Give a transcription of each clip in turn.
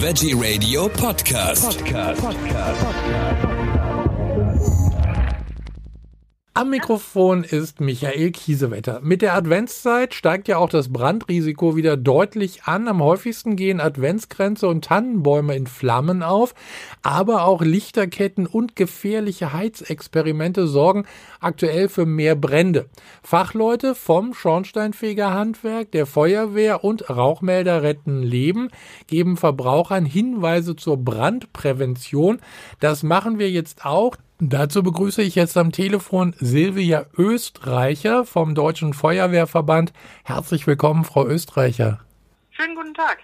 Veggie Radio Podcast. Podcast. Am Mikrofon ist Michael Kiesewetter. Mit der Adventszeit steigt ja auch das Brandrisiko wieder deutlich an. Am häufigsten gehen Adventskränze und Tannenbäume in Flammen auf, aber auch Lichterketten und gefährliche Heizexperimente sorgen aktuell für mehr Brände. Fachleute vom Schornsteinfegerhandwerk, der Feuerwehr und Rauchmelder retten Leben, geben Verbrauchern Hinweise zur Brandprävention. Das machen wir jetzt auch. Dazu begrüße ich jetzt am Telefon Silvia Österreicher vom Deutschen Feuerwehrverband. Herzlich willkommen, Frau Österreicher. Schönen guten Tag.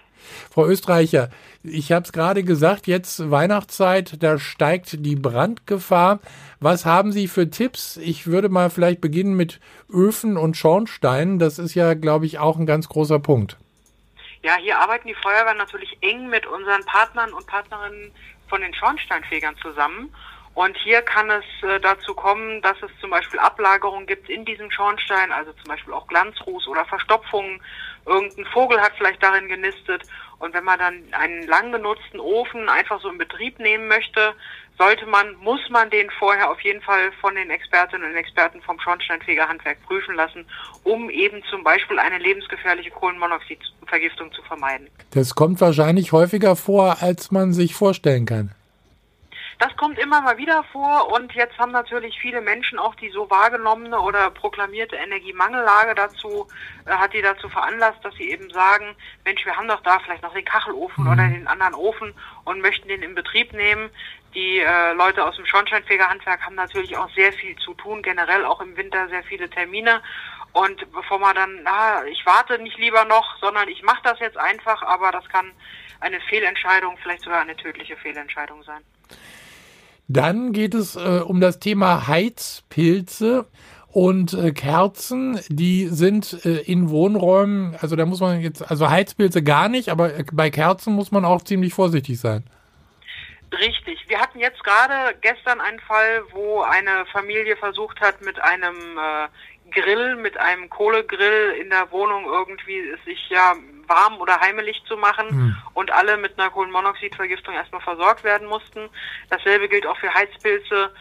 Frau Österreicher, ich habe es gerade gesagt, jetzt Weihnachtszeit, da steigt die Brandgefahr. Was haben Sie für Tipps? Ich würde mal vielleicht beginnen mit Öfen und Schornsteinen. Das ist ja, glaube ich, auch ein ganz großer Punkt. Ja, hier arbeiten die Feuerwehren natürlich eng mit unseren Partnern und Partnerinnen von den Schornsteinfegern zusammen. Und hier kann es äh, dazu kommen, dass es zum Beispiel Ablagerungen gibt in diesem Schornstein, also zum Beispiel auch Glanzruß oder Verstopfungen. Irgendein Vogel hat vielleicht darin genistet. Und wenn man dann einen lang genutzten Ofen einfach so in Betrieb nehmen möchte, sollte man, muss man den vorher auf jeden Fall von den Expertinnen und Experten vom Schornsteinfegerhandwerk prüfen lassen, um eben zum Beispiel eine lebensgefährliche Kohlenmonoxidvergiftung zu vermeiden. Das kommt wahrscheinlich häufiger vor, als man sich vorstellen kann. Das kommt immer mal wieder vor und jetzt haben natürlich viele Menschen auch die so wahrgenommene oder proklamierte Energiemangellage dazu, äh, hat die dazu veranlasst, dass sie eben sagen, Mensch, wir haben doch da vielleicht noch den Kachelofen mhm. oder den anderen Ofen und möchten den in Betrieb nehmen. Die äh, Leute aus dem Schornsteinfegerhandwerk haben natürlich auch sehr viel zu tun, generell auch im Winter sehr viele Termine. Und bevor man dann, na, ich warte nicht lieber noch, sondern ich mache das jetzt einfach, aber das kann eine Fehlentscheidung, vielleicht sogar eine tödliche Fehlentscheidung sein. Dann geht es äh, um das Thema Heizpilze und äh, Kerzen, die sind äh, in Wohnräumen, also da muss man jetzt, also Heizpilze gar nicht, aber äh, bei Kerzen muss man auch ziemlich vorsichtig sein. Richtig. Wir hatten jetzt gerade gestern einen Fall, wo eine Familie versucht hat, mit einem äh, Grill, mit einem Kohlegrill in der Wohnung irgendwie sich ja warm oder heimelig zu machen mhm. und alle mit einer Kohlenmonoxidvergiftung erstmal versorgt werden mussten. Dasselbe gilt auch für Heizpilze.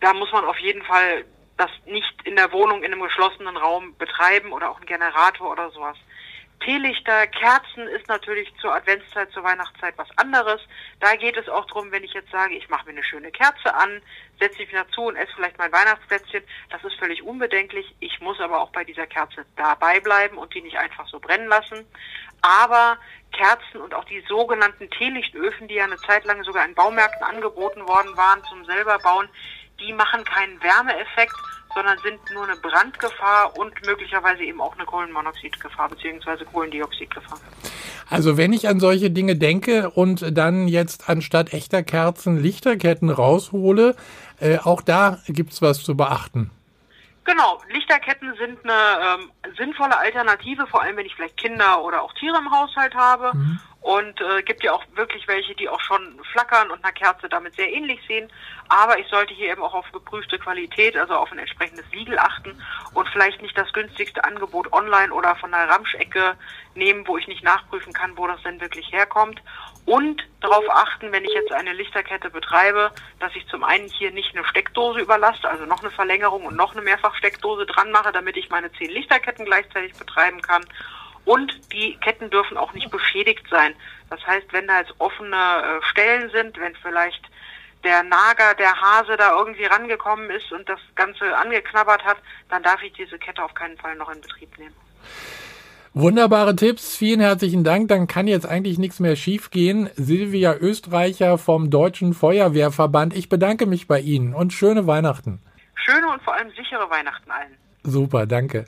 Da muss man auf jeden Fall das nicht in der Wohnung in einem geschlossenen Raum betreiben oder auch einen Generator oder sowas. Teelichter, Kerzen ist natürlich zur Adventszeit, zur Weihnachtszeit was anderes. Da geht es auch darum, wenn ich jetzt sage, ich mache mir eine schöne Kerze an, setze mich dazu und esse vielleicht mein Weihnachtsplätzchen. Das ist völlig unbedenklich. Ich muss aber auch bei dieser Kerze dabei bleiben und die nicht einfach so brennen lassen. Aber Kerzen und auch die sogenannten Teelichtöfen, die ja eine Zeit lang sogar in Baumärkten angeboten worden waren zum selber bauen, die machen keinen Wärmeeffekt, sondern sind nur eine Brandgefahr und möglicherweise eben auch eine Kohlenmonoxidgefahr bzw. Kohlendioxidgefahr. Also wenn ich an solche Dinge denke und dann jetzt anstatt echter Kerzen Lichterketten raushole, äh, auch da gibt's was zu beachten. Genau, Lichterketten sind eine ähm, sinnvolle Alternative, vor allem wenn ich vielleicht Kinder oder auch Tiere im Haushalt habe. Mhm. Und äh, gibt ja auch wirklich welche, die auch schon flackern und einer Kerze damit sehr ähnlich sehen. Aber ich sollte hier eben auch auf geprüfte Qualität, also auf ein entsprechendes Siegel achten und vielleicht nicht das günstigste Angebot online oder von der Ramschecke nehmen, wo ich nicht nachprüfen kann, wo das denn wirklich herkommt. Und darauf achten, wenn ich jetzt eine Lichterkette betreibe, dass ich zum einen hier nicht eine Steckdose überlasse, also noch eine Verlängerung und noch eine Mehrfachsteckdose dran mache, damit ich meine zehn Lichterketten gleichzeitig betreiben kann. Und die Ketten dürfen auch nicht beschädigt sein. Das heißt, wenn da jetzt offene äh, Stellen sind, wenn vielleicht der Nager, der Hase da irgendwie rangekommen ist und das Ganze angeknabbert hat, dann darf ich diese Kette auf keinen Fall noch in Betrieb nehmen. Wunderbare Tipps, vielen herzlichen Dank. Dann kann jetzt eigentlich nichts mehr schiefgehen. Silvia Österreicher vom Deutschen Feuerwehrverband. Ich bedanke mich bei Ihnen und schöne Weihnachten. Schöne und vor allem sichere Weihnachten allen. Super, danke.